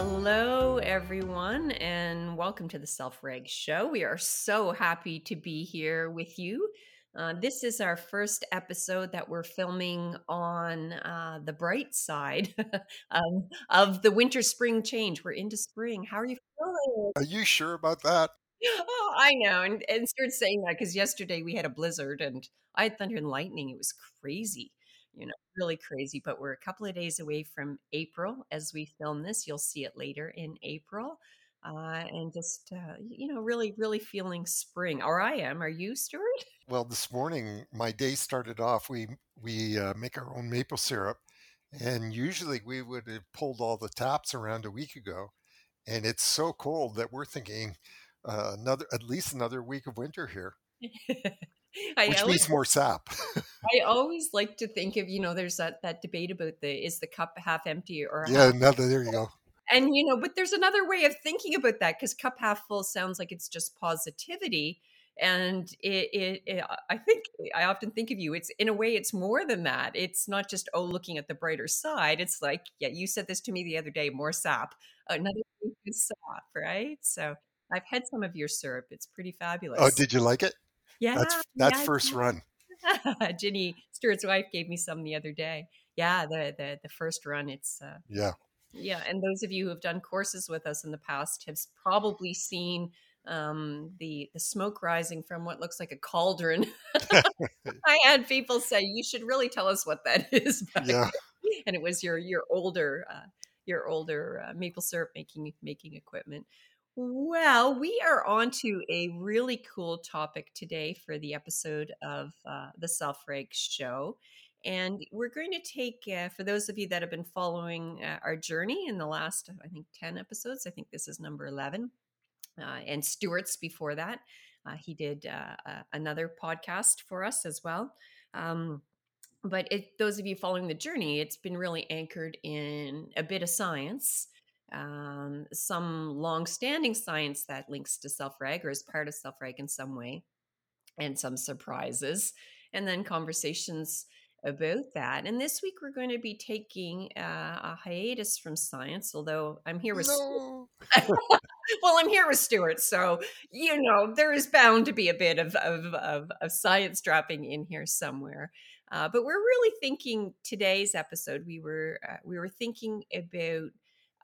Hello, everyone, and welcome to the Self Reg Show. We are so happy to be here with you. Uh, this is our first episode that we're filming on uh, the bright side um, of the winter spring change. We're into spring. How are you feeling? Are you sure about that? Oh, I know. And, and Stuart's saying that because yesterday we had a blizzard and I had thunder and lightning. It was crazy you know, really crazy. But we're a couple of days away from April as we film this. You'll see it later in April. Uh, and just, uh, you know, really, really feeling spring. Or I am. Are you, Stuart? Well, this morning my day started off. We we uh, make our own maple syrup, and usually we would have pulled all the taps around a week ago, and it's so cold that we're thinking uh, another at least another week of winter here. I which always, means more sap. I always like to think of you know there's that that debate about the is the cup half empty or yeah another there you go. and you know but there's another way of thinking about that because cup half full sounds like it's just positivity and it, it, it, i think i often think of you it's in a way it's more than that. It's not just oh looking at the brighter side it's like yeah you said this to me the other day more sap another sap right? So i've had some of your syrup it's pretty oh, fabulous. oh did you like it yeah, that's yeah, first run. Ginny Stuart's wife gave me some the other day. Yeah, the the the first run. It's uh, yeah, yeah. And those of you who have done courses with us in the past have probably seen um, the the smoke rising from what looks like a cauldron. I had people say you should really tell us what that is. yeah, and it was your your older uh, your older uh, maple syrup making making equipment. Well, we are on to a really cool topic today for the episode of uh, the Self Reg Show. And we're going to take, uh, for those of you that have been following uh, our journey in the last, I think, 10 episodes, I think this is number 11, uh, and Stuart's before that. Uh, he did uh, another podcast for us as well. Um, but it, those of you following the journey, it's been really anchored in a bit of science um, some long-standing science that links to self-reg or is part of self-reg in some way, and some surprises, and then conversations about that. And this week we're going to be taking uh, a hiatus from science, although I'm here with. No. well, I'm here with Stuart, so you know there is bound to be a bit of of, of, of science dropping in here somewhere. Uh, but we're really thinking today's episode. We were uh, we were thinking about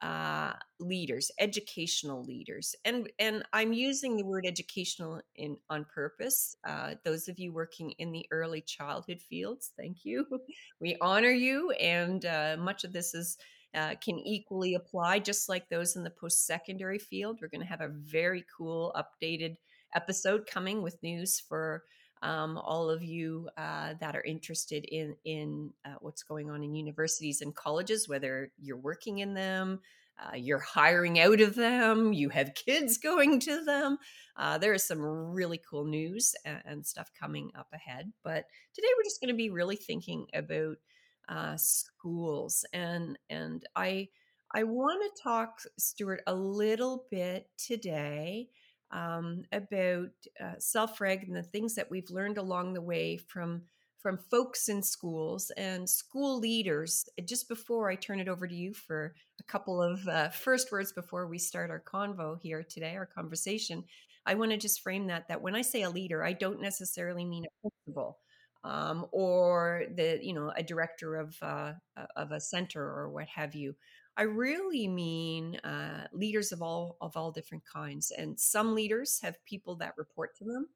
uh, leaders, educational leaders, and and I'm using the word educational in on purpose. Uh, those of you working in the early childhood fields, thank you. We honor you, and uh, much of this is. Uh, can equally apply, just like those in the post secondary field. We're going to have a very cool, updated episode coming with news for um, all of you uh, that are interested in in uh, what's going on in universities and colleges, whether you're working in them, uh, you're hiring out of them, you have kids going to them. Uh, there is some really cool news and, and, stuff coming up ahead. But today we're just going to be really thinking about uh, schools, and and I I want to talk, Stuart, a little bit today um, about uh, self reg and the things that we've learned along the way from from folks in schools and school leaders. Just before I turn it over to you for a couple of uh, first words before we start our convo here today, our conversation, I want to just frame that that when I say a leader, I don't necessarily mean a principal. Um, or the you know a director of uh, of a center or what have you. I really mean uh, leaders of all of all different kinds, and some leaders have people that report to them.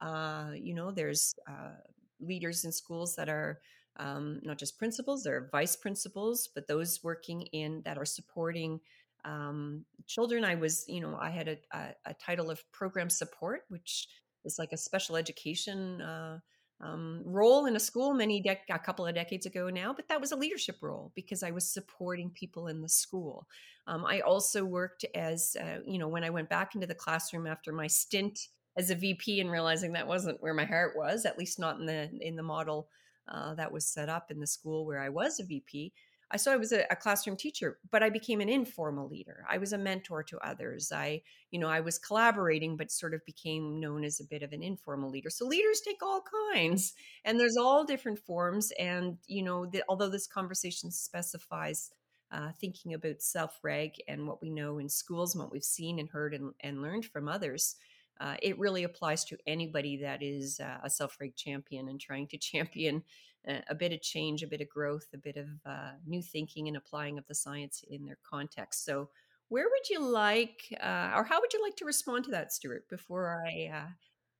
Uh, you know, there's uh, leaders in schools that are um, not just principals, they're vice principals, but those working in that are supporting um, children. I was, you know, I had a, a, a, title of program support, which is like a special education uh, um, role in a school many de- a couple of decades ago now, but that was a leadership role because I was supporting people in the school. Um, I also worked as, uh, you know, when I went back into the classroom after my stint as a VP and realizing that wasn't where my heart was, at least not in the in the model uh, that was set up in the school where I was a VP. I so I was a, a, classroom teacher, but I became an informal leader. I was a mentor to others. I, you know, I was collaborating, but sort of became known as a bit of an informal leader. So leaders take all kinds, and there's all different forms. And you know, the, although this conversation specifies uh, thinking about self reg and what we know in schools and what we've seen and heard and, and learned from others, uh, it really applies to anybody that is uh, a self reg champion and trying to champion a, bit of change, a bit of growth, a bit of uh, new thinking and applying of the science in their context. So, where would you like, uh, or how would you like to respond to that, Stuart? Before I, uh,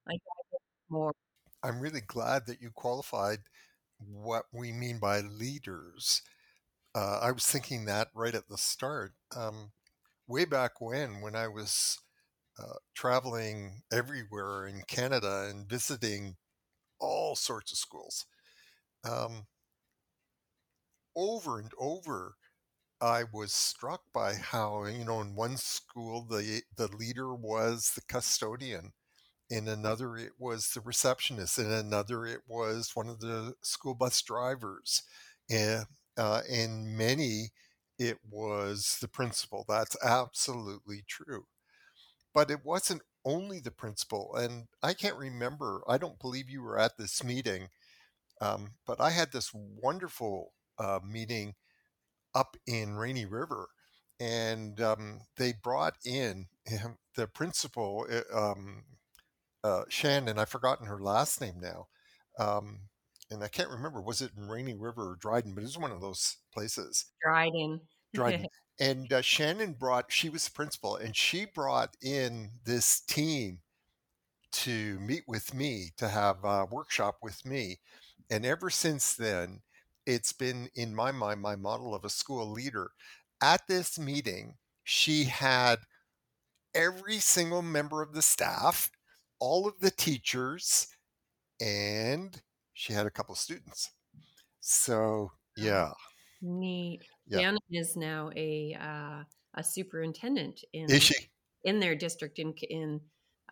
I dive more. I'm really glad that you qualified what we mean by leaders. Uh, I was thinking that right at the start. Um, way back when, when I was uh, traveling everywhere in Canada and visiting all sorts of schools, um, over and over, I was struck by how, you know, in one school, the, the leader was the custodian in another it was the receptionist in another it was one of the school bus drivers and uh, in many it was the principal. That's absolutely true. But it wasn't only the principal and i can't remember i don't believe you were at this meeting um, but i had this wonderful uh, meeting up in rainy river and um, they brought in the principal eh, um, uh, Shannon. I've forgotten her last name now. Um, and I can't remember, was it in Rainy River or Dryden, but it was one of those places. Dryden. Dryden. and uh, Shannon brought, she was the principal, and she brought in this team to meet with me, to have a workshop with me. And ever since then, it's been in my mind my model of a school leader. At this meeting, she had every single member of the staff all of the teachers, and she had a couple of students. So yeah, neat. Yeah. Shannon is now a uh, a superintendent in is she in their district in in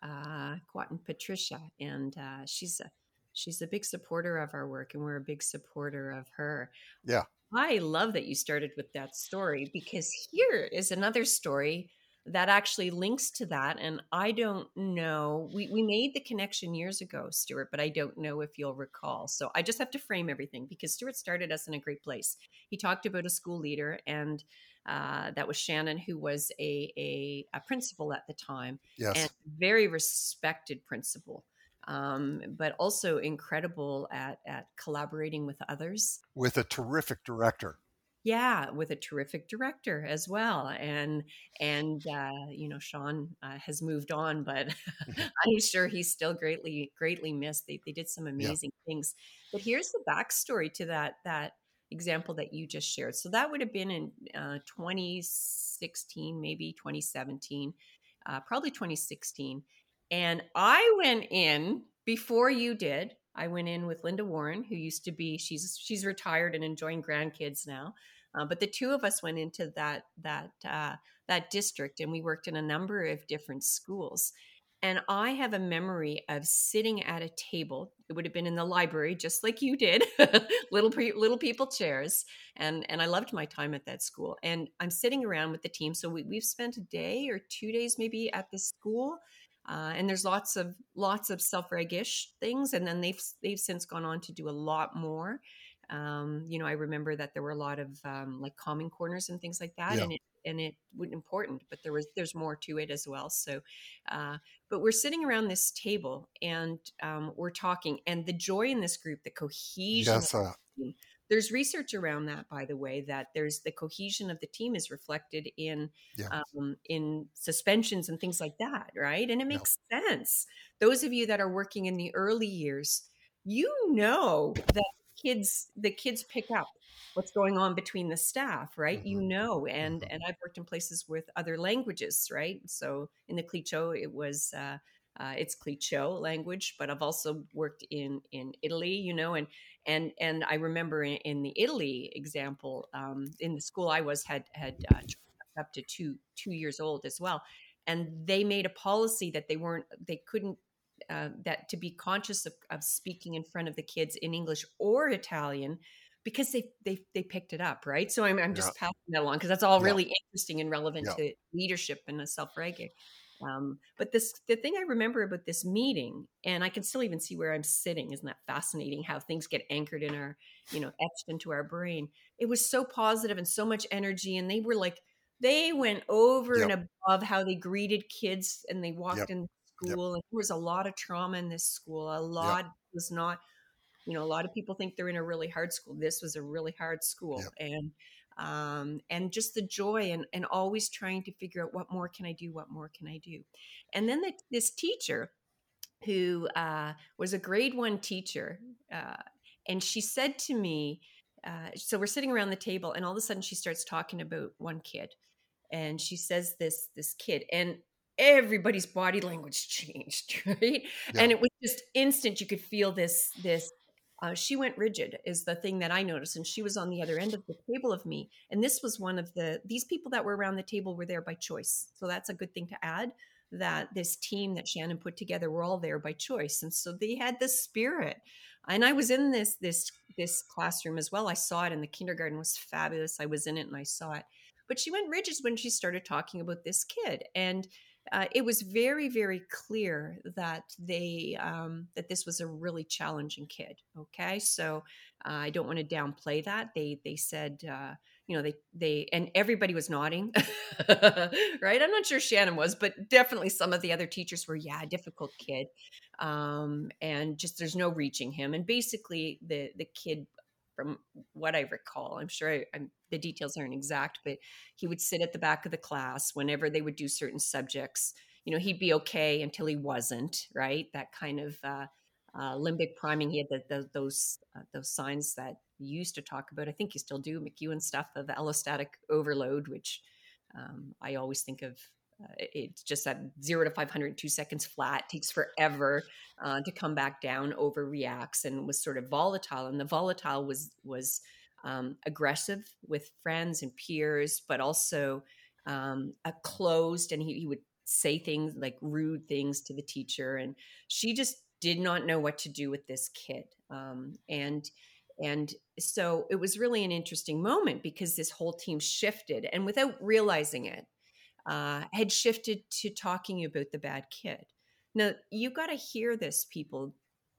uh, Keewatin Patricia, and uh, she's a she's a big supporter of our work, and we're a big supporter of her. Yeah, I love that you started with that story because here is another story that actually links to that. And I don't know, we, we made the connection years ago, Stuart, but I don't know if you'll recall. So I just have to frame everything because Stuart started us in a great place. He talked about a school leader, and uh, that was Shannon, who was a, a, a principal at the time, yes. and very respected principal. Um, but also incredible at, at collaborating with others. With a terrific director yeah with a terrific director as well and and uh, you know sean uh, has moved on but mm-hmm. i'm sure he's still greatly greatly missed they, they did some amazing yeah. things but here's the backstory to that that example that you just shared so that would have been in uh, 2016 maybe 2017 uh, probably 2016 and i went in before you did I went in with Linda Warren, who used to be she's she's retired and enjoying grandkids now. Uh, but the two of us went into that that uh, that district, and we worked in a number of different schools. And I have a memory of sitting at a table. It would have been in the library, just like you did, little pre- little people chairs. And and I loved my time at that school. And I'm sitting around with the team. So we, we've spent a day or two days maybe at the school. Uh, and there's lots of lots of self-regish things, and then they've they've since gone on to do a lot more. Um, you know, I remember that there were a lot of um, like calming corners and things like that, yeah. and it and it was important, but there was there's more to it as well. So, uh, but we're sitting around this table and um, we're talking, and the joy in this group, the cohesion. Yes, uh, there's research around that, by the way, that there's the cohesion of the team is reflected in yeah. um, in suspensions and things like that, right? And it makes yeah. sense. Those of you that are working in the early years, you know that kids the kids pick up what's going on between the staff right mm-hmm. you know and mm-hmm. and i've worked in places with other languages right so in the clicho it was uh, uh, it's clicho language but i've also worked in in italy you know and and and i remember in, in the italy example um, in the school i was had had uh, up to two two years old as well and they made a policy that they weren't they couldn't uh, that to be conscious of, of speaking in front of the kids in English or Italian because they they they picked it up, right? So I'm I'm just yeah. passing that along because that's all yeah. really interesting and relevant yeah. to leadership and a self-regulate. Um, but this the thing I remember about this meeting, and I can still even see where I'm sitting. Isn't that fascinating? How things get anchored in our, you know, etched into our brain. It was so positive and so much energy, and they were like they went over Yep. and above how they greeted kids and they walked Yep. in Yep. school. And there was a lot of trauma in this school. A Yep. lot was not you know a lot of people think they're in a really hard school this was a really hard school Yep. and um, and just the joy and, and always trying to figure out what more can i do what more can i do and then the, this teacher who uh, was a grade one teacher uh, and she said to me uh, so we're sitting around the table and all of a sudden she starts talking about one kid and she says this this kid and everybody's body language changed right Yeah. and it was just instant you could feel this this uh, she went rigid is the thing that i noticed and she was on the other end of the table of me and this was one of the these people that were around the table were there by choice so that's a good thing to add that this team that shannon put together were all there by choice and so they had the spirit and i was in this this this classroom as well i saw it and the kindergarten was fabulous i was in it and i saw it but she went rigid when she started talking about this kid and uh, it was very very clear that they um, that this was a really challenging kid okay? So uh, i don't want to downplay that. They they said uh, you know they they and everybody was nodding right? I'm not sure shannon was but definitely some of the other teachers were yeah difficult kid um, and just there's no reaching him. And basically the the kid from what I recall, I'm sure I, I'm, the details aren't exact, but he would sit at the back of the class whenever they would do certain subjects. You know, he'd be okay until he wasn't, right? That kind of uh, uh, limbic priming. He had the, the, those uh, those signs that you used to talk about. I think you still do, McEwen stuff of allostatic overload, which um, I always think of. Uh, it's just that zero to 500 two seconds flat takes forever uh, to come back down overreacts and was sort of volatile and the volatile was was um, aggressive with friends and peers but also um, a closed and he, he would say things like rude things to the teacher and she just did not know what to do with this kid um, and and so it was really an interesting moment because this whole team shifted and without realizing it uh, had shifted to talking about the bad kid now, you got to hear this, people.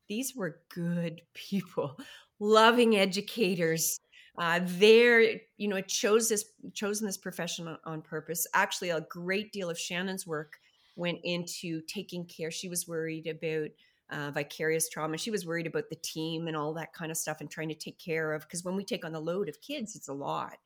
These were good people, loving educators. Uh, you know, it chose this, chosen this profession on, on purpose. Actually, a great deal of Shannon's work went into taking care. She was worried about uh, vicarious trauma. She was worried about the team and all that kind of stuff and trying to take care of, because when we take on the load of kids, it's a lot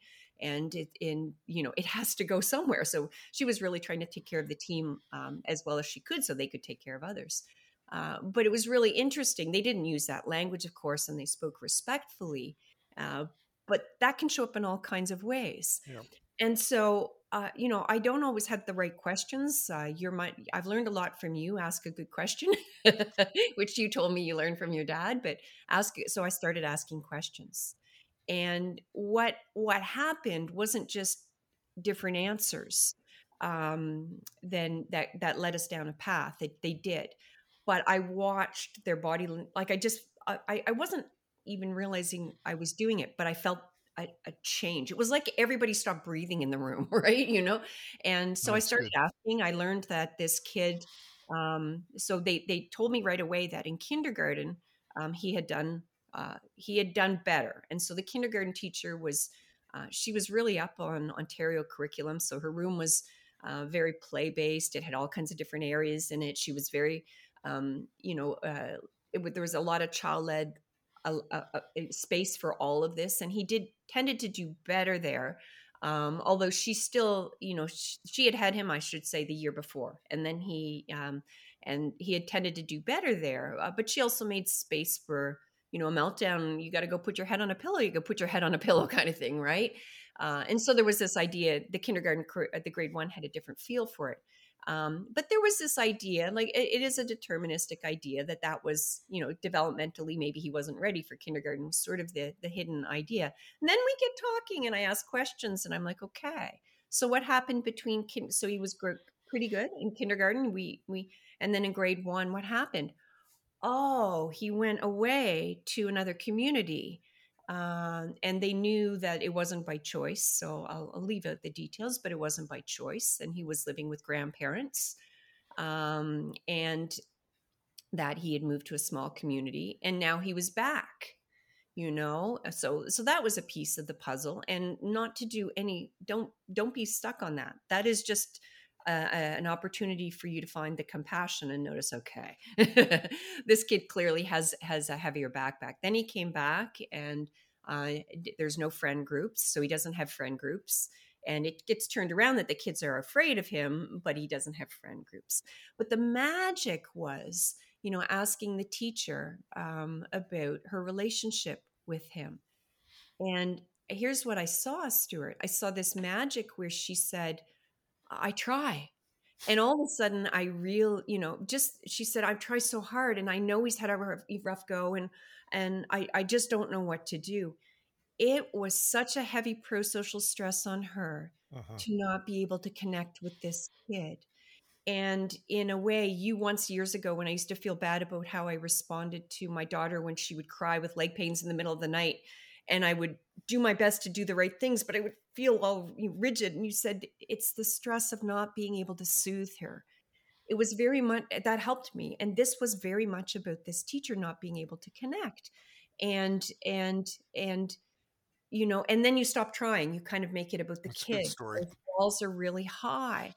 and it in you know it has to go somewhere so she was really trying to take care of the team um, as well as she could so they could take care of others uh, but it was really interesting they didn't use that language of course and they spoke respectfully uh, but that can show up in all kinds of ways. Yeah. and so uh, you know i don't always have the right questions. Uh, you're my i've learned a lot from you. Ask a good question which you told me you learned from your dad but ask so i started asking questions. And what what happened wasn't just different answers um, then that that led us down a path. They, they did. But i watched their body like i just I, I wasn't even realizing i was doing it but i felt a, a change it was like everybody stopped breathing in the room right you know and so i started good. asking i learned that this kid um, so they they told me right away that in kindergarten um, he had done uh, he had done better. And so the kindergarten teacher was, uh, she was really up on Ontario curriculum. So her room was uh, very play based. It had all kinds of different areas in it. She was very, um, you know, uh, it, there was a lot of child led a, a, a space for all of this. And he did tended to do better there. Um, although she still, you know, she, she, had had him, I should say, the year before, and then he, um, and he had tended to do better there. Uh, but she also made space for you know, a meltdown, you got to go put your head on a pillow. You go put your head on a pillow, kind of thing, right? Uh, and so there was this idea. The kindergarten, the grade one, had a different feel for it. Um, but there was this idea, like it, it is a deterministic idea that that was, you know, developmentally maybe he wasn't ready for kindergarten. Was sort of the the hidden idea. And then we get talking, and I ask questions, and I'm like, okay, so what happened between? Kin- so he was gr- pretty good in kindergarten. We we and then in grade one, what happened? oh, he went away to another community. Um, and they knew that it wasn't by choice. So I'll, I'll, leave out the details, but it wasn't by choice. And he was living with grandparents. um, and that he had moved to a small community and now he was back you know so so that was a piece of the puzzle and not to do any don't don't be stuck on that that is just uh, an opportunity for you to find the compassion and notice okay this kid clearly has has a heavier backpack. Then he came back and uh, there's no friend groups so he doesn't have friend groups and it gets turned around that the kids are afraid of him but he doesn't have friend groups. But the magic was you know asking the teacher um, about her relationship with him. And here's what i saw stuart. I saw this magic where she said i try. And all of a sudden i real you know just she said i've tried so hard and i know he's had a rough, rough go and and I, I just don't know what to do. It was such a heavy pro-social stress on her uh-huh. to not be able to connect with this kid. And in a way you once years ago when i used to feel bad about how i responded to my daughter when she would cry with leg pains in the middle of the night and i would do my best to do the right things but i would feel all rigid and you said it's the stress of not being able to soothe her. It was very much that helped me and this was very much about this teacher not being able to connect and and and you know and then you stop trying you kind of make it about the That's kid the walls are really high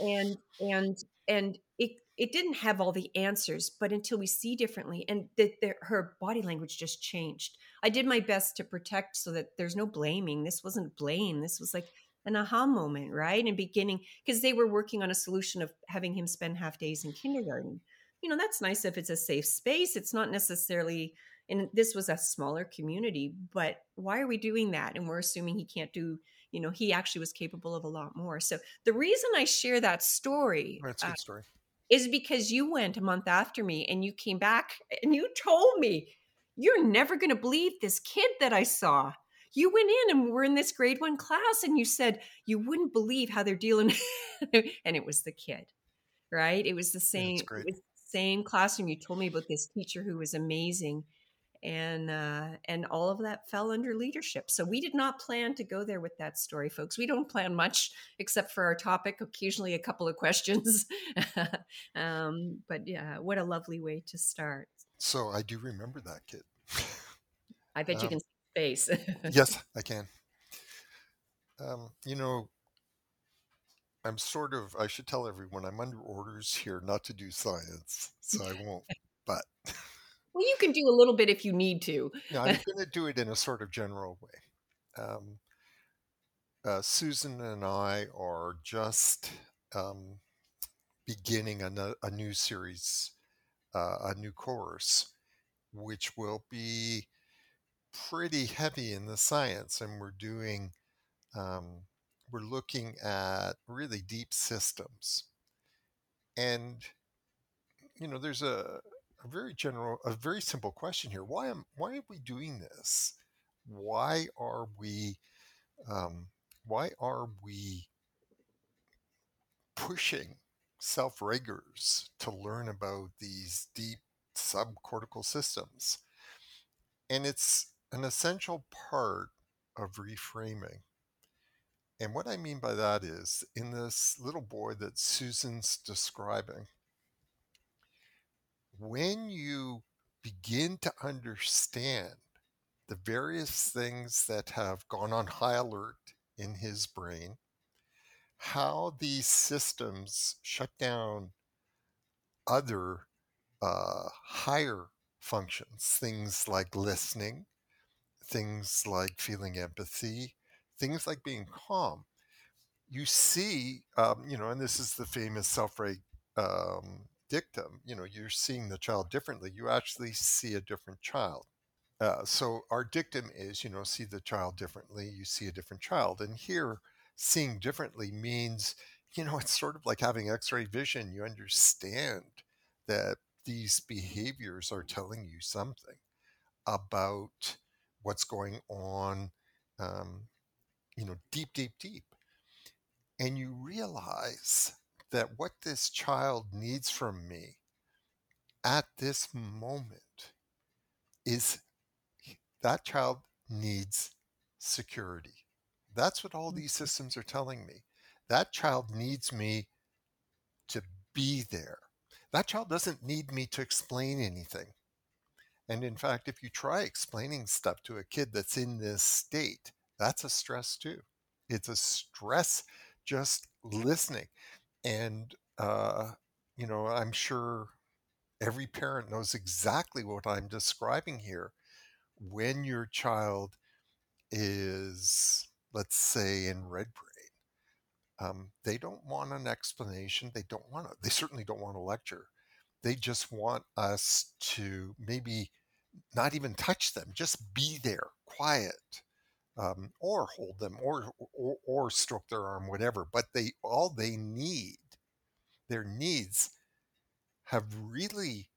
and and and it it didn't have all the answers but until we see differently and that her body language just changed. I did my best to protect so that there's no blaming. This wasn't blame. This was like an aha moment right and beginning because they were working on a solution of having him spend half days in kindergarten. You know that's nice if it's a safe space. It's not necessarily and this was a smaller community but why are we doing that? And we're assuming he can't do you know he actually was capable of a lot more. So the reason i share that story that's a good uh, story is because you went a month after me and you came back and you told me you're never going to believe this kid that i saw. You went in and we're in this grade one class and you said you wouldn't believe how they're dealing and it was the kid right? It was the same yeah, was the same classroom. You told me about this teacher who was amazing and uh, and all of that fell under leadership. So we did not plan to go there with that story, folks. We don't plan much except for our topic, occasionally a couple of questions. um, but yeah, what a lovely way to start. So I do remember that kid. I bet um, you can see face. yes, I can. Um, you know, I'm sort of, I should tell everyone I'm under orders here not to do science, so I won't. But well, you can do a little bit if you need to. yeah, I'm going to do it in a sort of general way. Um, uh, Susan and I are just um, beginning a, a, new series, uh, a new course, which will be pretty heavy in the science, and we're doing, um, we're looking at really deep systems. And, you know, there's a, a very general, a very simple question here. Why am why are we doing this? Why are we um, why are we pushing self regers to learn about these deep subcortical systems? And it's an essential part of reframing. And what I mean by that is in this little boy that Susan's describing, when you begin to understand the various things that have gone on high alert in his brain, how these systems shut down other uh, higher functions, things like listening, things like feeling empathy, things like being calm. You see, um, you know, and this is the famous self-reg um, dictum, you know, you're seeing the child differently. You actually see a different child. Uh, so our dictum is, you know, see the child differently. You see a different child, and here, seeing differently means, you know, it's sort of like having X-ray vision. You understand that these behaviors are telling you something about what's going on, um, you know, deep, deep, deep, and you realize that what this child needs from me at this moment is that child needs security. That's what all these mm-hmm. systems are telling me. That child needs me to be there. That child doesn't need me to explain anything. And in fact, if you try explaining stuff to a kid that's in this state, that's a stress too. It's a stress just listening. And, uh, you know, I'm sure every parent knows exactly what I'm describing here. When your child is, let's say, in red brain, um, they don't want an explanation. They don't want to, they certainly don't want a lecture. They just want us to maybe not even touch them, just be there, quiet, um, or hold them, or, or or stroke their arm, whatever. But they all they need, their needs, have really,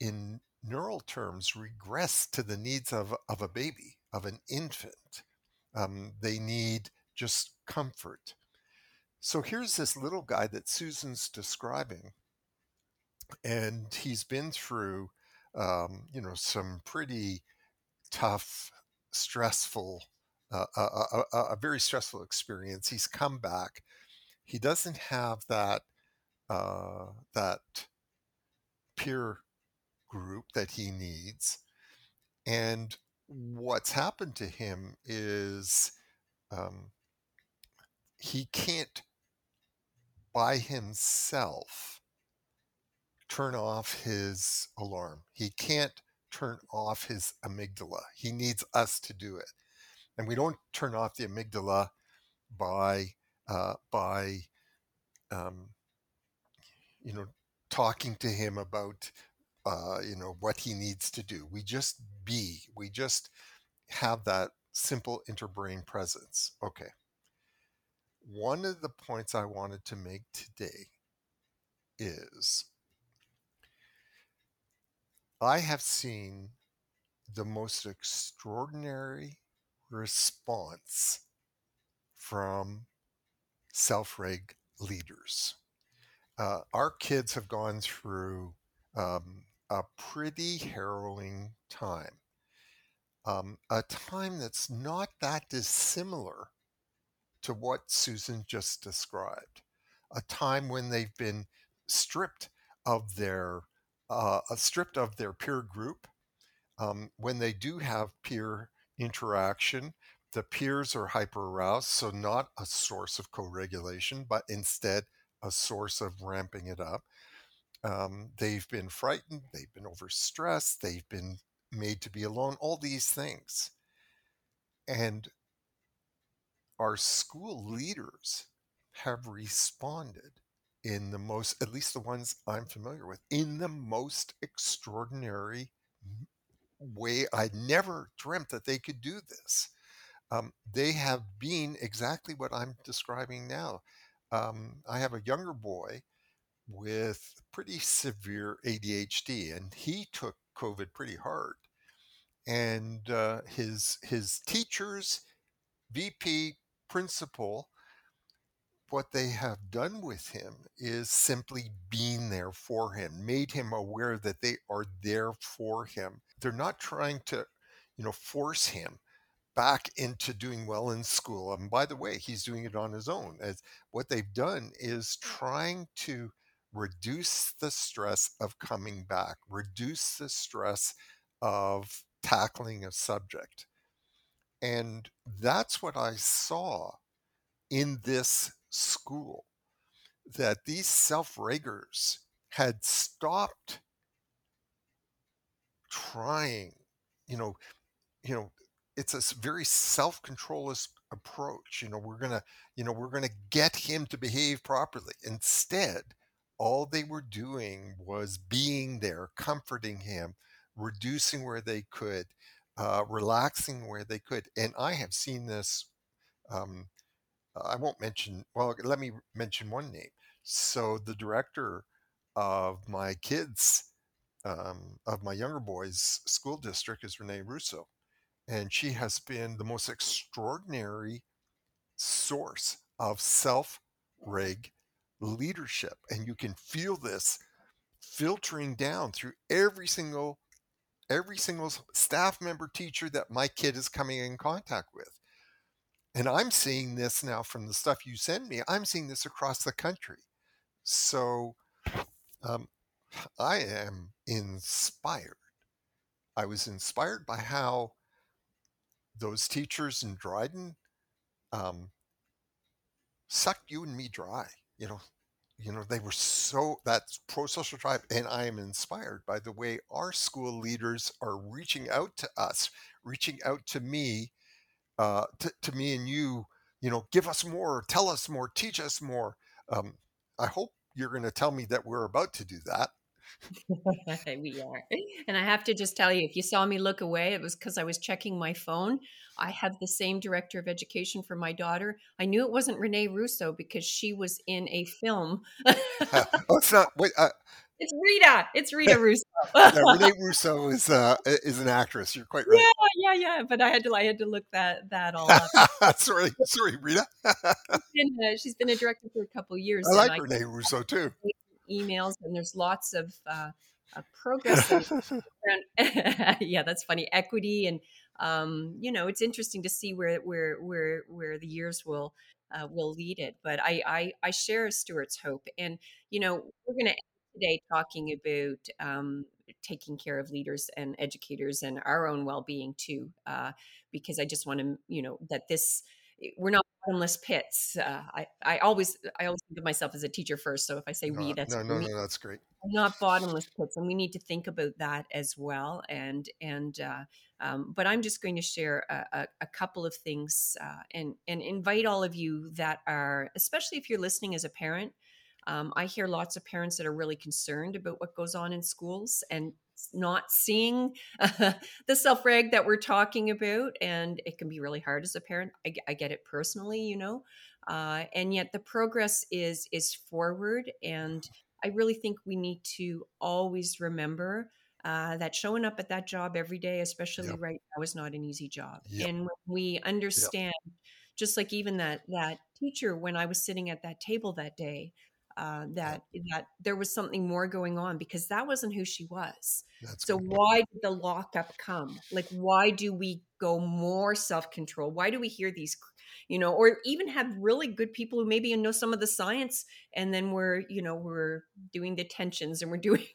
in neural terms, regressed to the needs of of a baby, of an infant. Um, they need just comfort. So here's this little guy that Susan's describing, and he's been through um, you know, some pretty tough, stressful, uh, a, a, a, very stressful experience. He's come back. He doesn't have that uh, that peer group that he needs, and what's happened to him is um, he can't by himself turn off his alarm. He can't turn off his amygdala. He needs us to do it. And we don't turn off the amygdala by uh, by um, you know talking to him about uh, you know what he needs to do. We just be. We just have that simple interbrain presence. Okay. One of the points I wanted to make today is I have seen the most extraordinary response from self reg leaders. Uh, our kids have gone through um, a pretty harrowing time, um, a time that's not that dissimilar to what Susan just described, a time when they've been stripped of their uh, stripped of their peer group. Um, when they do have peer interaction, the peers are hyper aroused, so not a source of co regulation, but instead a source of ramping it up. Um, they've been frightened, they've been overstressed, they've been made to be alone, all these things. And our school leaders have responded in the most, at least the ones I'm familiar with, in the most extraordinary way. I never dreamt that they could do this. Um, they have been exactly what I'm describing now. Um, I have a younger boy with pretty severe ADHD, and he took COVID pretty hard. And uh, his his teachers, VP, principal, what they have done with him is simply being there for him, made him aware that they are there for him. They're not trying to, you know, force him back into doing well in school. And by the way, he's doing it on his own. As what they've done is trying to reduce the stress of coming back, reduce the stress of tackling a subject. And that's what I saw in this school that these self-regers had stopped trying you know you know it's a very self-controlist approach you know we're gonna you know we're gonna get him to behave properly. Instead all they were doing was being there comforting him reducing where they could uh, relaxing where they could. And i have seen this um, I won't mention, well, let me mention one name. So the director of my kids, um, of my younger boys' school district is Renee Russo. And she has been the most extraordinary source of self reg leadership. And you can feel this filtering down through every single every single staff member teacher that my kid is coming in contact with and I'm seeing this now from the stuff you send me. I'm seeing this across the country. So um, I am inspired. I was inspired by how those teachers in Dryden um, sucked you and me dry. You know, you know they were so that's pro-social tribe, and i am inspired by the way our school leaders are reaching out to us reaching out to me uh, to, to me and you you know give us more tell us more teach us more um, i hope you're going to tell me that we're about to do that we are. And I have to just tell you, if you saw me look away, it was because I was checking my phone. I have the same director of education for my daughter. I knew it wasn't Renee Russo because she was in a film. oh, it's not. Wait, uh, it's Rita. It's Rita Russo. yeah, Renee Russo is uh, is an actress. You're quite right. Yeah, yeah, yeah. But I had to I had to look that that all up. sorry, sorry, Rita. she's, been, uh, she's been a director for a couple years. I like Renee Russo too emails, and there's lots of uh, uh, progress. yeah, that's funny. Equity, and um, you know, it's interesting to see where where where where the years will uh, will lead it. But I, I I share Stuart's hope, and you know, we're going to today talking about um, taking care of leaders and educators and our own well-being too uh, because i just want to you know that this we're not bottomless pits. Uh, I, I always, I always think of myself as a teacher first. So if I say no, we, that's no, no, no, that's great. Not bottomless pits, and we need to think about that as well. And and uh, um, but I'm just going to share a, a, a couple of things uh, and and invite all of you that are, especially if you're listening as a parent. Um, I hear lots of parents that are really concerned about what goes on in schools, and not seeing uh, the self reg that we're talking about. And it can be really hard as a parent. I, I get it personally, you know. Uh, and yet the progress is is forward and i really think we need to always remember uh, that showing up at that job every day especially yep. right now is not an easy job yep. and when we understand yep. just like even that that teacher when i was sitting at that table that day uh, that that there was something more going on because that wasn't who she was. That's so why did the lockup come? Like, why do we go more self control? Why do we hear these, you know, or even have really good people who maybe know some of the science, and then we're you know we're doing detentions and we're doing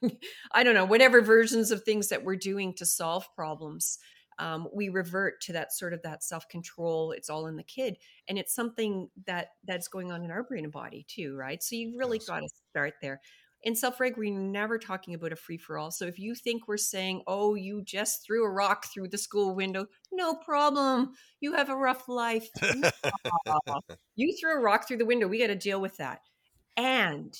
I don't know whatever versions of things that we're doing to solve problems um, we revert to that sort of that self-control it's all in the kid and it's something that that's going on in our brain and body too right? So you've really yes. got to start there. In self-reg we're never talking about a free-for-all so if you think we're saying oh you just threw a rock through the school window no problem you have a rough life you threw a rock through the window we got to deal with that. And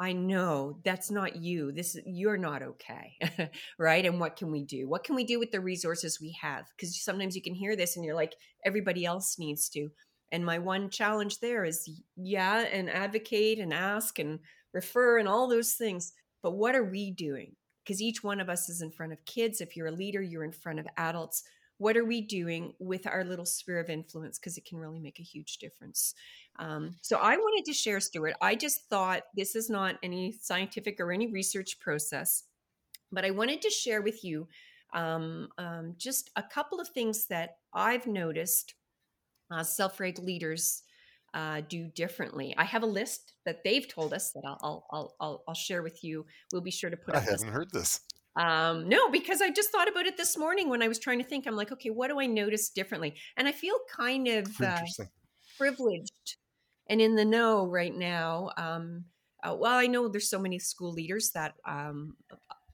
I know that's not you. This you're not okay. right? And what can we do? What can we do with the resources we have? Cuz sometimes you can hear this and you're like everybody else needs to. And my one challenge there is yeah, and advocate and ask and refer and all those things. But what are we doing? Because each one of us is in front of kids. If you're a leader, you're in front of adults what are we doing with our little sphere of influence because it can really make a huge difference um, so i wanted to share stuart i just thought this is not any scientific or any research process but i wanted to share with you um, um, just a couple of things that i've noticed uh, self-reg leaders uh, do differently. I have a list that they've told us that I'll I'll I'll, I'll share with you. We'll be sure to put. It. I haven't this. heard this. Um, no, because I just thought about it this morning when I was trying to think. I'm like, okay, what do I notice differently? And I feel kind of uh, privileged and in the know right now. Um, uh, well, I know there's so many school leaders that um,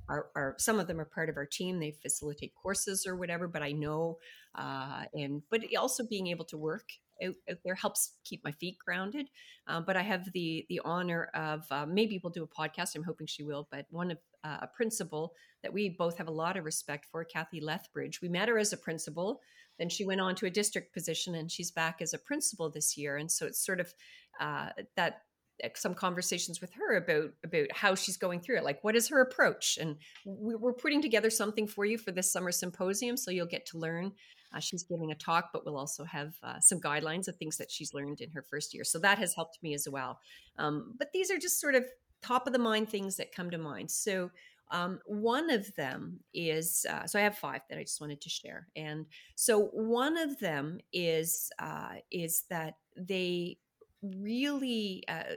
are, are, some of them are part of our team. They facilitate courses or whatever. But I know, uh, and but also being able to work out, out there helps keep my feet grounded. Um, but I have the the honor of uh, maybe we'll do a podcast. I'm hoping she will. But one of uh, a principal that we both have a lot of respect for, Kathy Lethbridge. We met her as a principal, then she went on to a district position, and she's back as a principal this year. And so it's sort of uh, that uh, some conversations with her about about how she's going through it like what is her approach and we're putting together something for you for this summer symposium so you'll get to learn uh, she's giving a talk but we'll also have uh, some guidelines of things that she's learned in her first year so that has helped me as well um, but these are just sort of top of the mind things that come to mind. So um, one of them is uh, so I have five that I just wanted to share, and so one of them is uh, is that they really uh,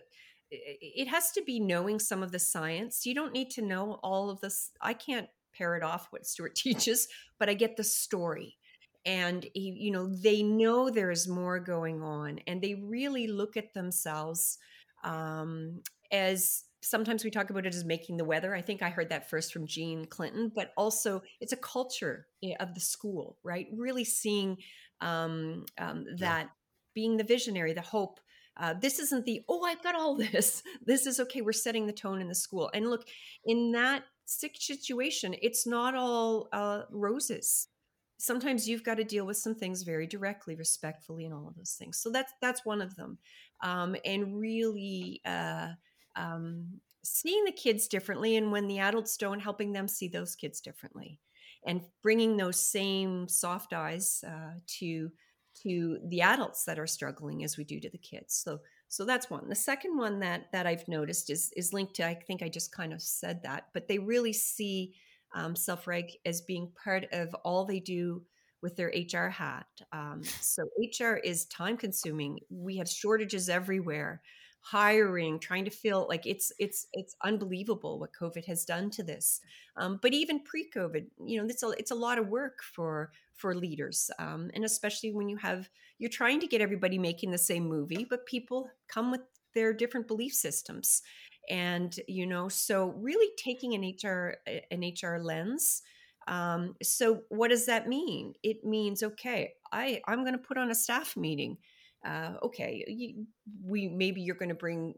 it has to be knowing some of the science. You don't need to know all of this. I can't parrot off what Stuart teaches, but I get the story. And, you know, they know there's more going on and they really look at themselves um, as sometimes we talk about it as making the weather. I think I heard that first from Jean Clinton, but also it's a culture eh, of the school, right? Really seeing um, um, that yeah. being the visionary, the hope. Uh, this isn't the oh I've got all this. This is okay. We're setting the tone in the school. And look, in that sick situation, it's not all uh, roses. Sometimes you've got to deal with some things very directly, respectfully, and all of those things. So that's that's one of them. Um, and really. Uh, um, seeing the kids differently and when the adults don't helping them see those kids differently and bringing those same soft eyes uh, to to the adults that are struggling as we do to the kids so so that's one the second one that that i've noticed is is linked to i think i just kind of said that but they really see um, self-reg as being part of all they do with their hr hat um, so hr is time consuming. We have shortages everywhere hiring trying to feel like it's it's it's unbelievable what covid has done to this um, but even pre-covid you know it's a, it's a lot of work for for leaders um, and especially when you have you're trying to get everybody making the same movie but people come with their different belief systems and you know so really taking an hr an hr lens um, so what does that mean it means okay i i'm going to put on a staff meeting uh, okay, you, we maybe you're going to bring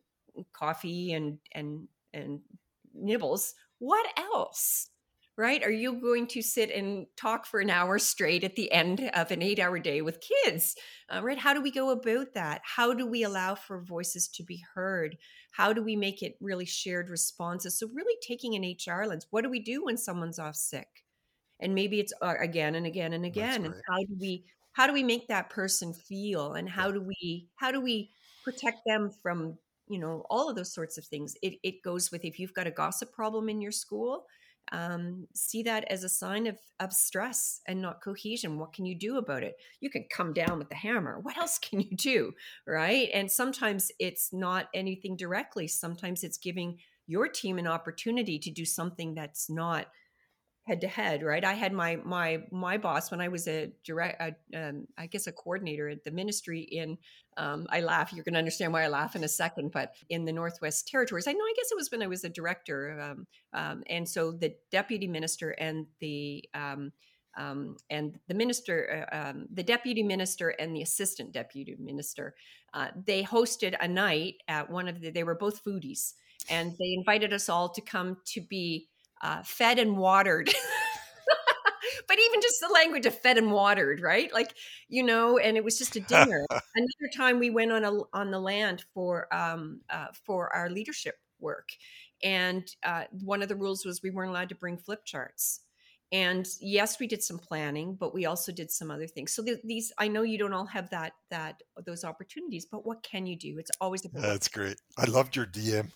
coffee and and and nibbles. What else? Right? Are you going to sit and talk for an hour straight at the end of an eight hour day with kids? Uh, right? How do we go about that? How do we allow for voices to be heard? How do we make it really shared responses? So, really taking an HR lens. What do we do when someone's off sick? And maybe it's uh, again and again and again. And how do we how do we make that person feel and how do we how do we protect them from you know all of those sorts of things it, it goes with if you've got a gossip problem in your school um, see that as a sign of, of stress and not cohesion. What can you do about it? You can come down with the hammer. What else can you do? Right? And sometimes it's not anything directly. Sometimes it's giving your team an opportunity to do something that's not head to head right i had my my my boss when i was a direct um, i guess a coordinator at the ministry in um, i laugh you're going to understand why i laugh in a second but in the northwest territories i know i guess it was when i was a director um, um and so the deputy minister and the um, um, and the minister, uh, the deputy minister, and the assistant deputy minister, uh, they hosted a night at one of the. They were both foodies, and they invited us all to come to be uh, fed and watered. but even just the language of fed and watered, right? Like, you know, and it was just a dinner. Another time we went on a on the land for um, uh, for our leadership work, and uh, one of the rules was we weren't allowed to bring flip charts. And yes, we did some planning, but we also did some other things. So th- these, I know you don't all have that that those opportunities, but what can you do? It's always a that's great. I loved your DM.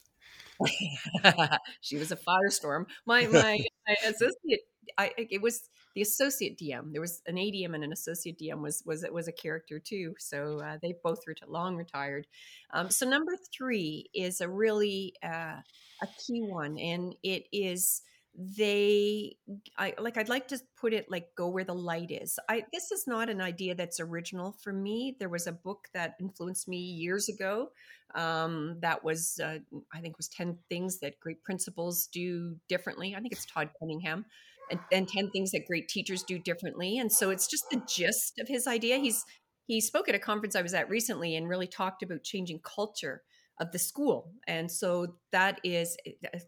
she was a firestorm. My my, my associate, I it was the associate DM. There was an ADM and an associate DM was was it was a character too. So uh, they both reti- long retired. Um, so number three is a really uh, a key one, and it is they i like i'd like to put it like go where the light is. I this is not an idea that's original for me. There was a book that influenced me years ago um, that was uh, i think was 10 things that great principals do differently. I think it's todd cunningham and, and 10 things that great teachers do differently and so it's just the gist of his idea. He's he spoke at a conference i was at recently and really talked about changing culture of the school and so that is eh,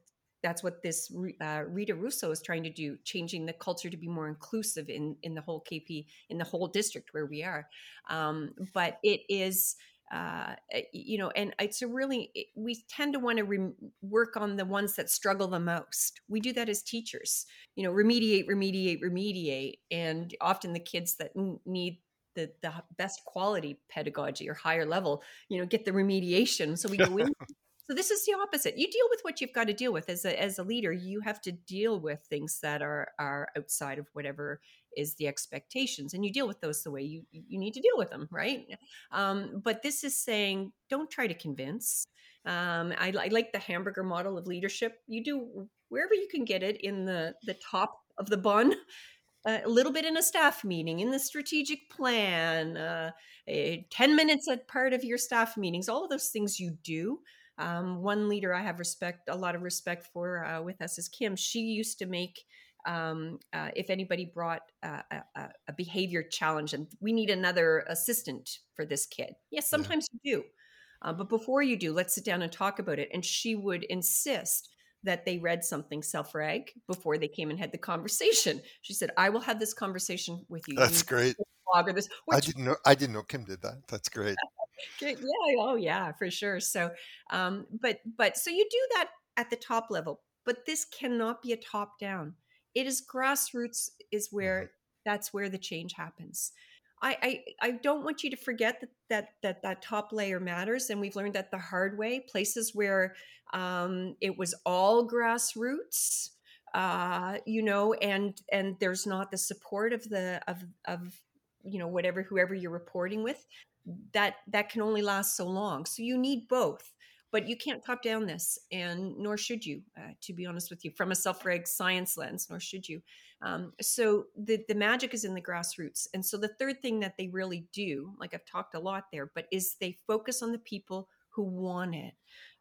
that's what this uh, Rita Russo is trying to do, changing the culture to be more inclusive in in the whole KP in the whole district where we are. Um, but it is. Uh, you know, and it's a really, we tend to want to re- work on the ones that struggle the most. We do that as teachers, you know, remediate, remediate, remediate. And often the kids that need the, the best quality pedagogy or higher level, you know, get the remediation. So we go in so this is the opposite. You deal with what you've got to deal with as a as a leader. You have to deal with things that are are outside of whatever is the expectations, and you deal with those the way you you need to deal with them, right? Um, but this is saying, don't try to convince. Um, I, I like the hamburger model of leadership. You do wherever you can get it in the the top of the bun a little bit in a staff meeting, in the strategic plan, uh, 10 minutes at part of your staff meetings, all of those things you do. Um, one leader I have respect, a lot of respect for uh, with us is Kim. She used to make, um, uh, if anybody brought a, a, a, behavior challenge and we need another assistant for this kid. Yes, sometimes yeah. you do. Uh, but before you do, let's sit down and talk about it. And she would insist that they read something self-reg before they came and had the conversation. She said, "I will have this conversation with you." That's you great. Blog or this. Which, I didn't know. I didn't know Kim did that. That's great. Yeah. Oh, yeah, for sure. So, um, but but so you do that at the top level, but this cannot be a top down. It is grassroots. Is where mm-hmm. that's where the change happens. I, I, I don't want you to forget that, that that that top layer matters, and we've learned that the hard way. Places where um, it was all grassroots, uh, you know, and and there's not the support of the of of you know whatever whoever you're reporting with. That that can only last so long. So you need both but you can't top down this and nor should you uh, to be honest with you from a self-reg science lens nor should you um, so the, the magic is in the grassroots and so the third thing that they really do like i've talked a lot there but is they focus on the people who want it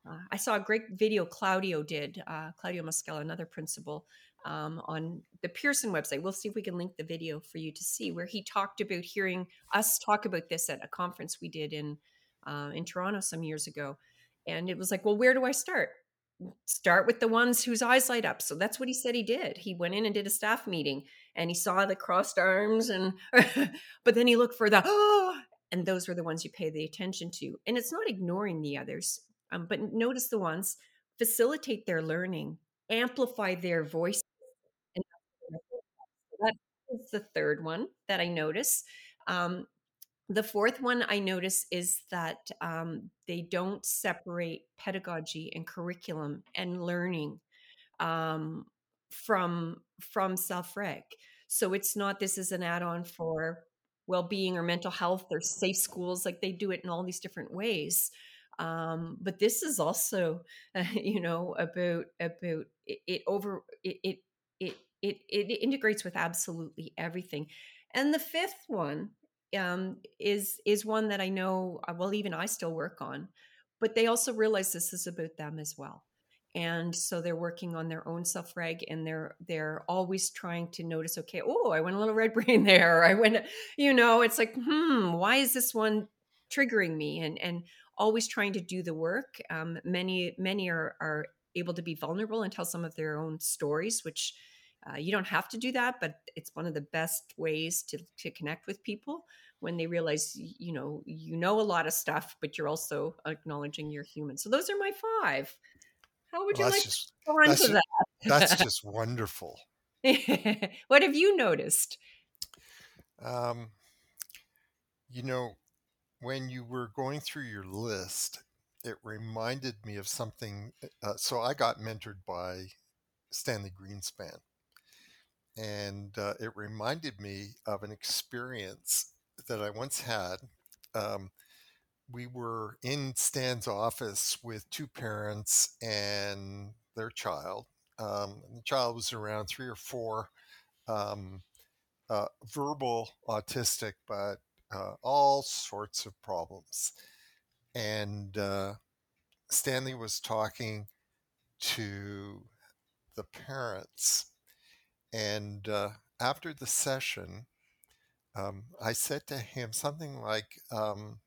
uh, i saw a great video claudio did uh, claudio Mosquella, another principal um, on the pearson website we'll see if we can link the video for you to see where he talked about hearing us talk about this at a conference we did in uh, in toronto some years ago and it was like, well, where do I start? Start with the ones whose eyes light up. So that's what he said he did. He went in and did a staff meeting and he saw the crossed arms and but then he looked for the oh and those were the ones you pay the attention to. And it's not ignoring the others, um, but notice the ones facilitate their learning, amplify their voice. Is the third one that I notice. Um, the fourth one I notice is that um, they don't separate pedagogy and curriculum and learning um, from from self-reg. So it's not this is an add-on for well-being or mental health or safe schools like they do it in all these different ways. Um, but this is also, uh, you know, about about it, it over it, it it it it integrates with absolutely everything. And the fifth one um, is is one that I know. Uh, well, even I still work on, but they also realize this is about them as well, and so they're working on their own self reg, and they're they're always trying to notice. Okay, oh, I went a little red brain there. I went, you know, it's like, hmm, why is this one triggering me? And and always trying to do the work. Um, many many are are able to be vulnerable and tell some of their own stories, which uh, you don't have to do that, but it's one of the best ways to, to connect with people when they realize, you know, you know a lot of stuff, but you're also acknowledging you're human. So those are my five. How would well, you like just, to go into that? that's just wonderful. what have you noticed? Um, you know, when you were going through your list, it reminded me of something. Uh, so I got mentored by Stanley Greenspan and uh, it reminded me of an experience that I once had. Um, we were in Stan's office with two parents and their child. Um, the child was around three or four, um, uh, verbal autistic, but uh, all sorts of problems. And uh, Stanley was talking to the parents and uh, after the session, um, I said to him something like, um,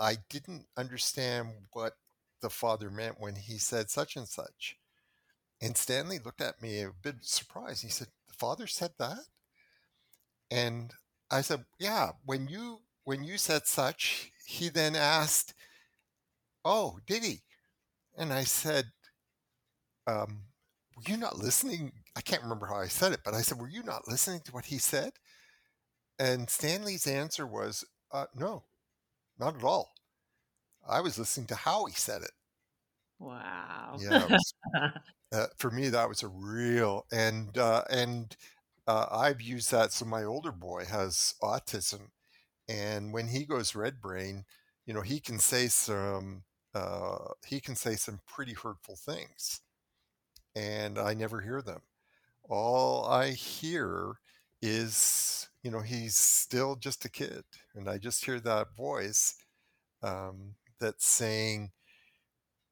I didn't understand what the father meant when he said such and such. And Stanley looked at me a bit surprised. He said, The father said that? And I said, Yeah, when you when you said such, he then asked, Oh, did he? And I said, um, were you not listening? I can't remember how I said it, but I said, were you not listening to what he said? And Stanley's answer was, uh, no, not at all. I was listening to how he said it. Wow. Yeah. Was, uh, for me, that was a real, and, uh, and, uh, I've used that. So my older boy has autism, and when he goes red brain, you know, he can say some uh, he can say some pretty hurtful things, and I never hear them. All I hear is, you know, he's still just a kid, and I just hear that voice um, that's saying,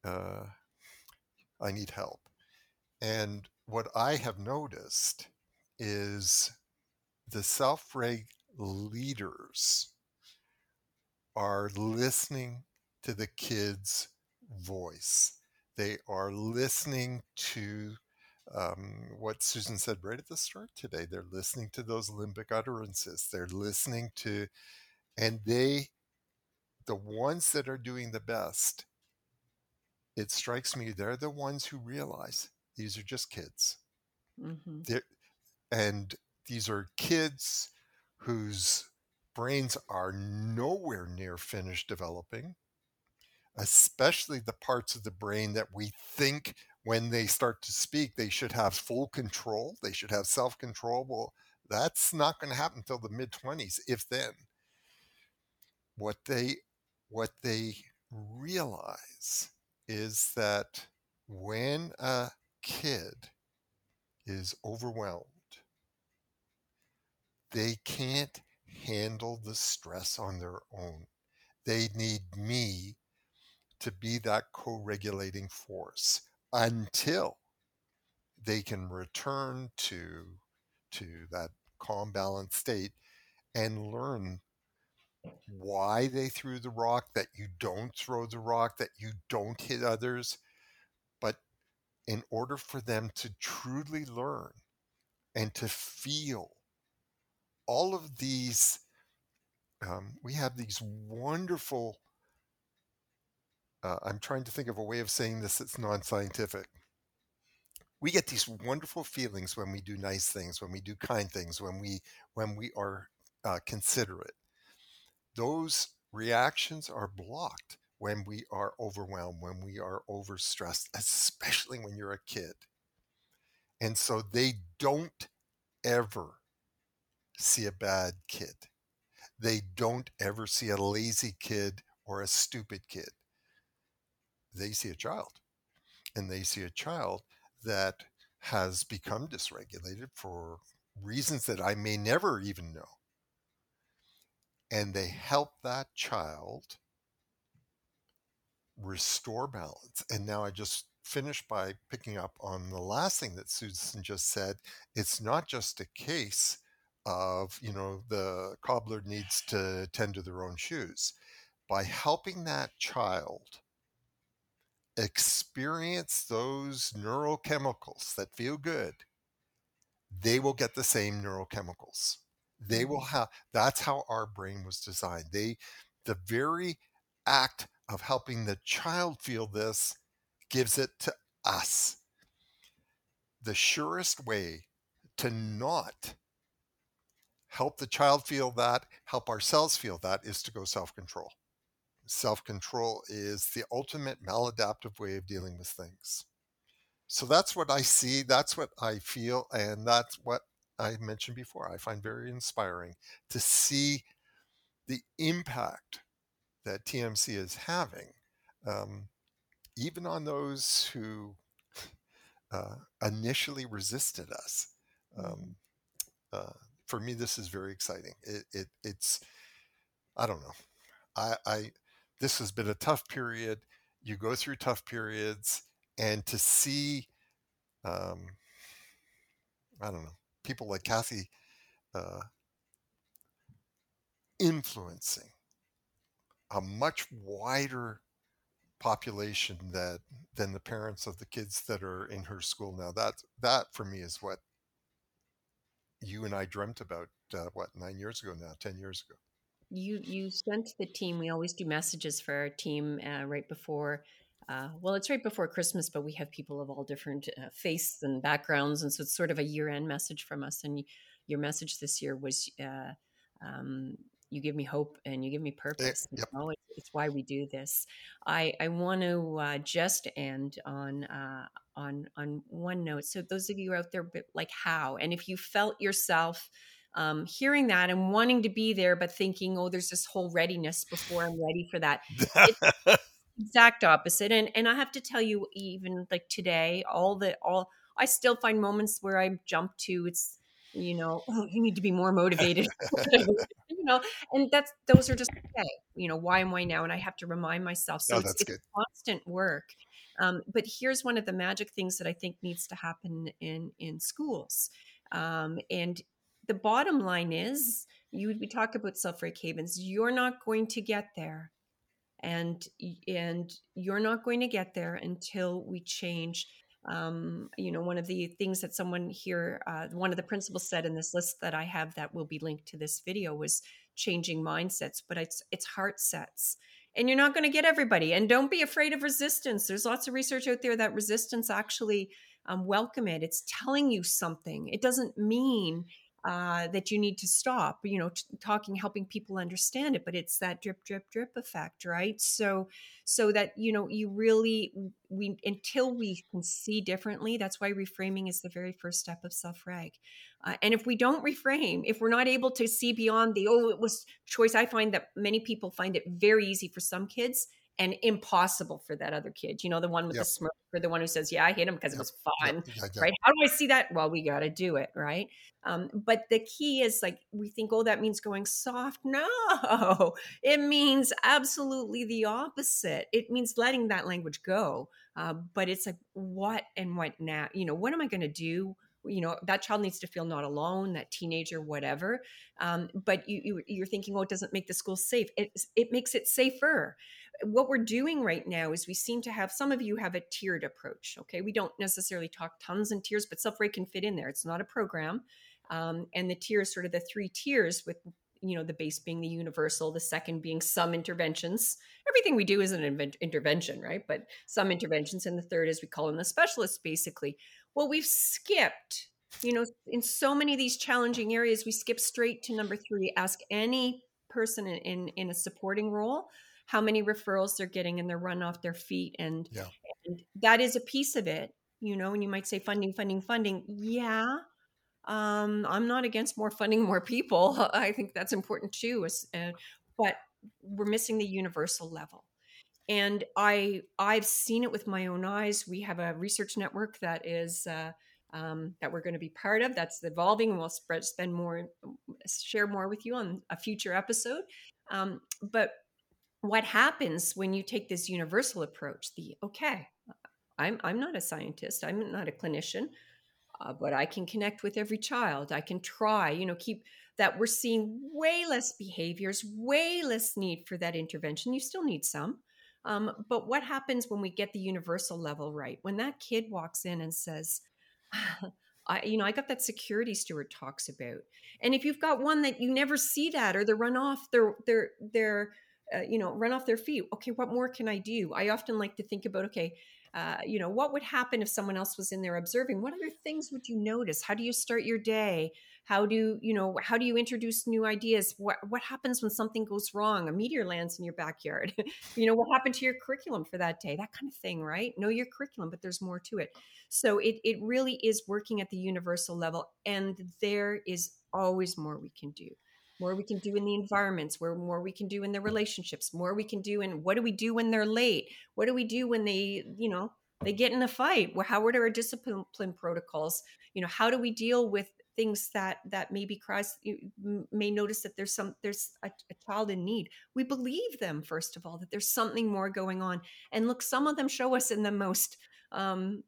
uh, "I need help." And what I have noticed is the self reg leaders are listening to the kids' voice. They are listening to um, what Susan said right at the start today. They're listening to those limbic utterances. They're listening to, and they, the ones that are doing the best, it strikes me they're the ones who realize these are just kids. Mm-hmm. And these are kids whose brains are nowhere near finished developing, especially the parts of the brain that we think when they start to speak, they should have full control, they should have self control. Well, that's not going to happen until the mid 20s, if then. What they what they realize is that when a kid is overwhelmed, they can't handle the stress on their own. They need me to be that co regulating force until they can return to, to that calm, balanced state and learn why they threw the rock, that you don't throw the rock, that you don't hit others. But in order for them to truly learn and to feel all of these, um, we have these wonderful. Uh, I'm trying to think of a way of saying this that's non scientific. We get these wonderful feelings when we do nice things, when we do kind things, when we when we are uh, considerate. Those reactions are blocked when we are overwhelmed, when we are overstressed, especially when you're a kid. And so they don't ever see a bad kid. They don't ever see a lazy kid or a stupid kid. They see a child. And they see a child that has become dysregulated for reasons that I may never even know. And they help that child restore balance. And now I just finished by picking up on the last thing that Susan just said. It's not just a case of you know the cobbler needs to tend to their own shoes by helping that child experience those neurochemicals that feel good they will get the same neurochemicals they will mm-hmm. have that's how our brain was designed they the very act of helping the child feel this gives it to us the surest way to not help the child feel that, help ourselves feel that is to go self control. Self control is the ultimate maladaptive way of dealing with things. So that's what I see, that's what I feel, and that's what I mentioned before. I find very inspiring to see the impact that TMC is having, um, even on those who uh, initially resisted us. Um, uh, for me, this is very exciting. It, it it's, I don't know. I, I, this has been a tough period. You go through tough periods and to see, um, I don't know, people like Kathy, uh, influencing a much wider population that than the parents of the kids that are in her school now that that for me is what you and I dreamt about uh, what nine years ago now, ten years ago. You you sent the team. We always do messages for our team uh, right before. Uh, well, it's right before Christmas, but we have people of all different uh, faiths and backgrounds, and so it's sort of a year-end message from us. And your message this year was uh, um, you give me hope and you give me eh, purpose. Yep. You know, it's, why we do this. I, I want to uh, just end on uh, on on one note. So those of you out there, like how, and if you felt yourself um, hearing that and wanting to be there, but thinking, oh, there's this whole readiness before I'm ready for that. Exact opposite and and i have to tell you even like today all the all i still find moments where i jump to it's you know oh you need to be more motivated you know and that's those are just okay you know why am i now and i have to remind myself so No, it's, that's it's good. constant work um, but here's one of the magic things that i think needs to happen in in schools um, and the bottom line is you we talk about self-reg havens you're not going to get there. And and you're not going to get there until we change um, you know one of the things that someone here uh, one of the principals said in this list that i have that will be linked to this video was changing mindsets but it's it's heart sets. And you're not going to get everybody. And don't be afraid of resistance. There's lots of research out there that resistance actually um, welcome it. It's telling you something. It doesn't mean uh, that you need to stop you know t- talking helping people understand it but it's that drip drip drip effect right? So so that you know you really we until we can see differently that's why reframing is the very first step of self-reg. Uh, and if we don't reframe if we're not able to see beyond the oh it was choice i find that many people find it very easy for some kids and impossible for that other kid you know the one with Yep. the smirk or the one who says yeah i hit him because it was fun Yep, right how do i see that well we got to do it right um, but the key is like we think, oh, that means going soft. No, it means absolutely the opposite. It means letting that language go. Uh, but it's like, what and what now? You know, what am I going to do? You know, that child needs to feel not alone, that teenager, whatever. Um, but you, you, you're thinking, oh, it doesn't make the school safe. It, it makes it safer. What we're doing right now is we seem to have some of you have a tiered approach okay? We don't necessarily talk tons and tiers but self-reg can fit in there. It's not a program um, and the tiers sort of the three tiers with you know the base being the universal the second being some interventions. Everything we do is an intervention right? But some interventions and the third is we call them the specialists basically well we've skipped you know in so many of these challenging areas we skip straight to number three ask any person in in, in a supporting role how many referrals they're getting and they're run off their feet and, Yeah. and that is a piece of it you know and you might say funding funding funding yeah um, I'm not against more funding, more people. I think that's important too. Uh, but we're missing the universal level. And I I've seen it with my own eyes. We have a research network that is uh, um, that we're going to be part of. That's evolving, and we'll spread, spend more, share more with you on a future episode. Um, but what happens when you take this universal approach? The okay, I'm I'm not a scientist. I'm not a clinician uh, but I can connect with every child. I can try, you know, keep that we're seeing way less behaviors, way less need for that intervention. You still need some. Um, but what happens when we get the universal level right? When that kid walks in and says, I, you know, I got that security Stuart talks about. And if you've got one that you never see that or they run off their, their, uh, you know, run off their feet. Okay, what more can I do? I often like to think about, okay, uh, you know, what would happen if someone else was in there observing? What other things would you notice? How do you start your day? How do you know? How do you introduce new ideas? What what happens when something goes wrong? A meteor lands in your backyard. you know, what happened to your curriculum for that day? That kind of thing, right? Know your curriculum, but there's more to it. So it it really is working at the universal level, and there is always more we can do more we can do in the environments where more we can do in the relationships more we can do in what do we do when they're late what do we do when they you know they get in a fight how are our discipline protocols you know how do we deal with things that that maybe Christ may notice that there's some there's a, a child in need we believe them first of all that there's something more going on and look some of them show us in the most um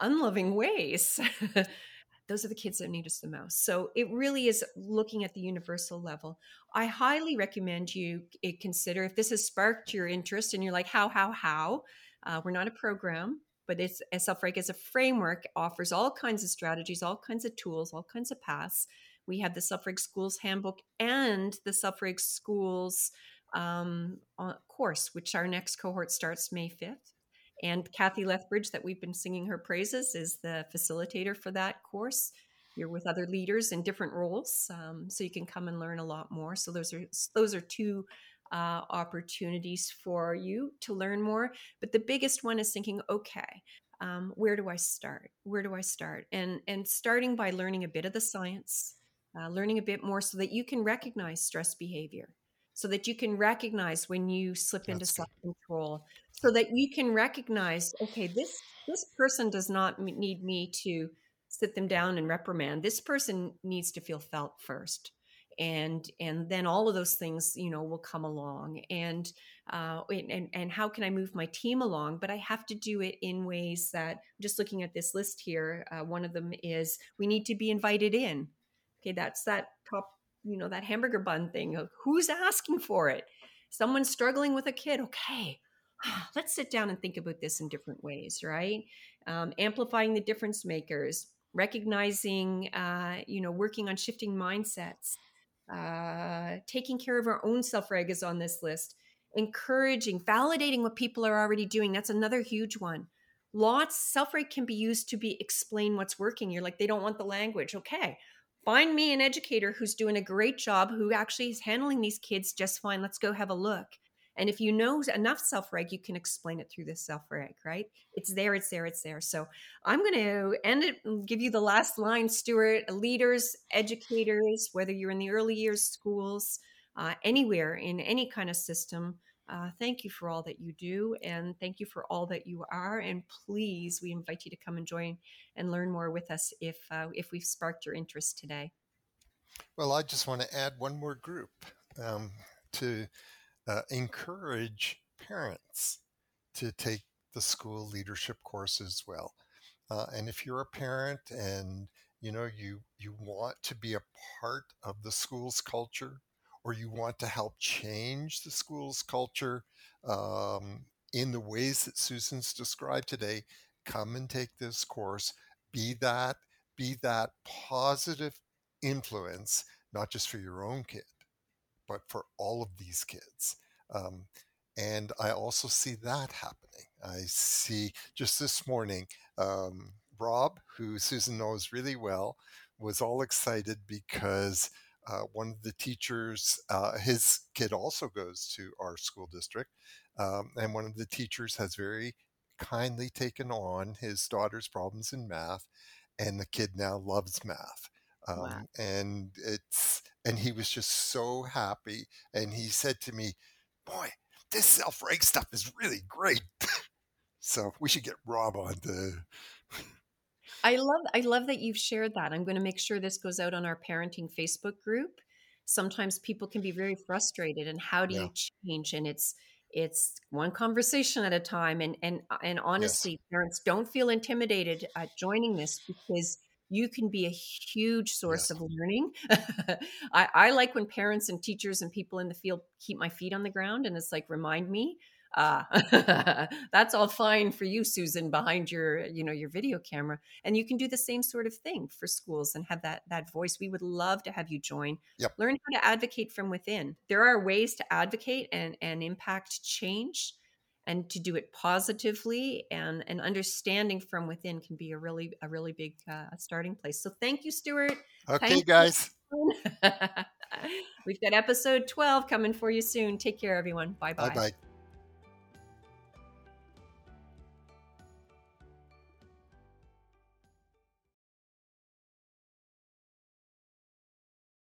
unloving ways those are the kids that need us the most. So it really is looking at the universal level. I highly recommend you consider if this has sparked your interest and you're like, how, how, how? Uh, we're not a program, but it's Self-Reg as a framework offers all kinds of strategies, all kinds of tools, all kinds of paths. We have the Self-Reg Schools Handbook and the Self-Reg Schools um, course, which our next cohort starts May 5th. And Kathy Lethbridge, that we've been singing her praises, is the facilitator for that course. You're with other leaders in different roles, um, so you can come and learn a lot more. So those are those are two uh, opportunities for you to learn more. But the biggest one is thinking, okay, um, where do I start? Where do I start? And and starting by learning a bit of the science, uh, learning a bit more, so that you can recognize stress behavior so that you can recognize when you slip into That's good. self-control so that you can recognize okay this this person does not need me to sit them down and reprimand this person needs to feel felt first and and then all of those things you know will come along and uh, and and how can I move my team along? But I have to do it in ways that just looking at this list here. Uh, one of them is we need to be invited in. Okay, that's that top you know that hamburger bun thing. of Who's asking for it? Someone's struggling with a kid. Okay, let's sit down and think about this in different ways, right? Um, amplifying the difference makers, recognizing, uh, you know, working on shifting mindsets, uh, taking care of our own self reg is on this list encouraging, validating what people are already doing. That's another huge one. Lots self reg can be used to be explain what's working. You're like, they don't want the language. Okay. Find me an educator who's doing a great job, who actually is handling these kids just fine. Let's go have a look. And if you know enough self reg, you can explain it through this self reg, right? It's there, it's there, it's there. So I'm going to end it and give you the last line, Stuart. Leaders, educators, whether you're in the early years schools, uh, anywhere in any kind of system. Uh, thank you for all that you do, and thank you for all that you are. And please, we invite you to come and join and learn more with us if uh, if we've sparked your interest today. Well, I just want to add one more group um, to uh, encourage parents to take the school leadership course as well. Uh, and if you're a parent and you know you you want to be a part of the school's culture or you want to help change the school's culture um, in the ways that Susan's described today, come and take this course. Be that, be that positive influence, not just for your own kid, but for all of these kids. Um, and I also see that happening. I see just this morning, um, Rob, who Susan knows really well, was all excited because uh, one of the teachers, uh, his kid also goes to our school district, um, and one of the teachers has very kindly taken on his daughter's problems in math, and the kid now loves math. Um, wow. And it's and he was just so happy, and he said to me, "Boy, this self-reg stuff is really great." so we should get Rob on to I love I love that you've shared that. I'm going to make sure this goes out on our parenting Facebook group. Sometimes people can be very frustrated and how do yeah. you change and it's it's one conversation at a time and and and honestly yes. parents don't feel intimidated at joining this because you can be a huge source yes. of learning. I, I like when parents and teachers and people in the field keep my feet on the ground and it's like remind me uh, that's all fine for you susan behind your you know your video camera and you can do the same sort of thing for schools and have that that voice we would love to have you join yep. learn how to advocate from within there are ways to advocate and and impact change and to do it positively and and understanding from within can be a really a really big uh, starting place so thank you stuart okay thank guys We've got episode 12 coming for you soon. Take care, everyone. Bye bye. Bye bye.